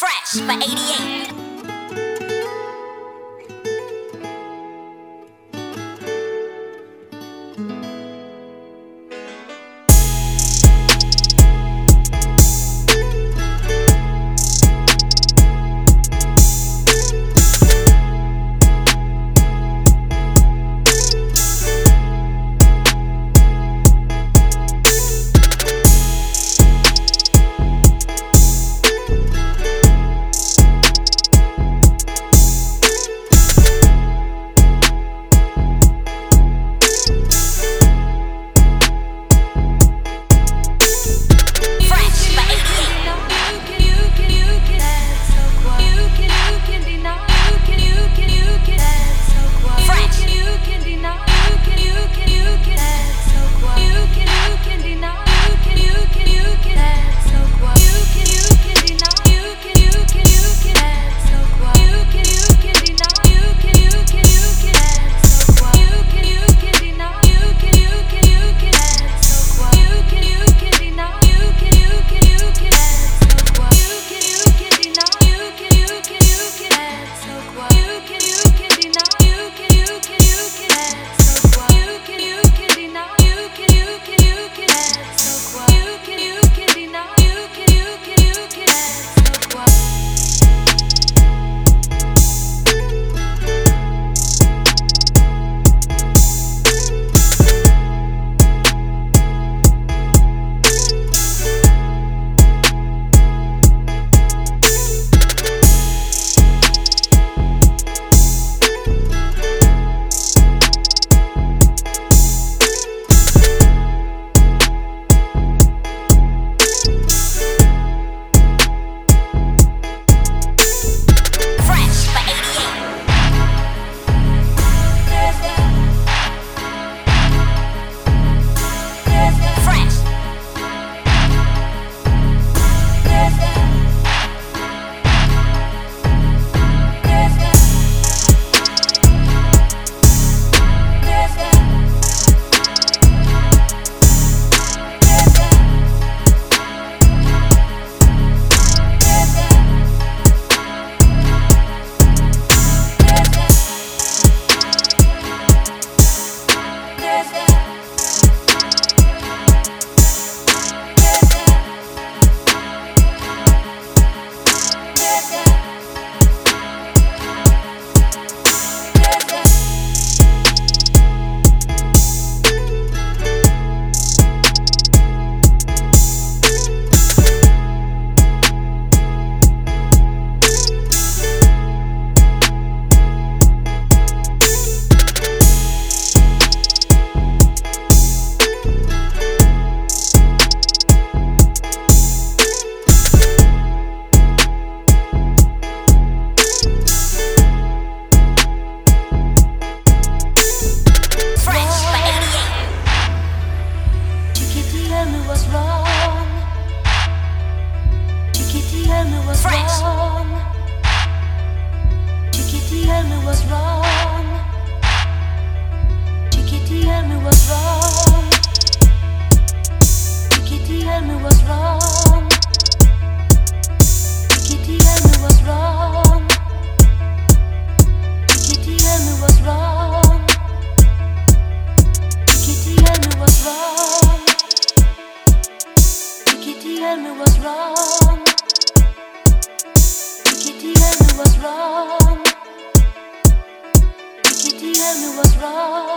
Fresh for 88. Chiquitiana was wrong. Chiquitiana was wrong. tell me what's wrong.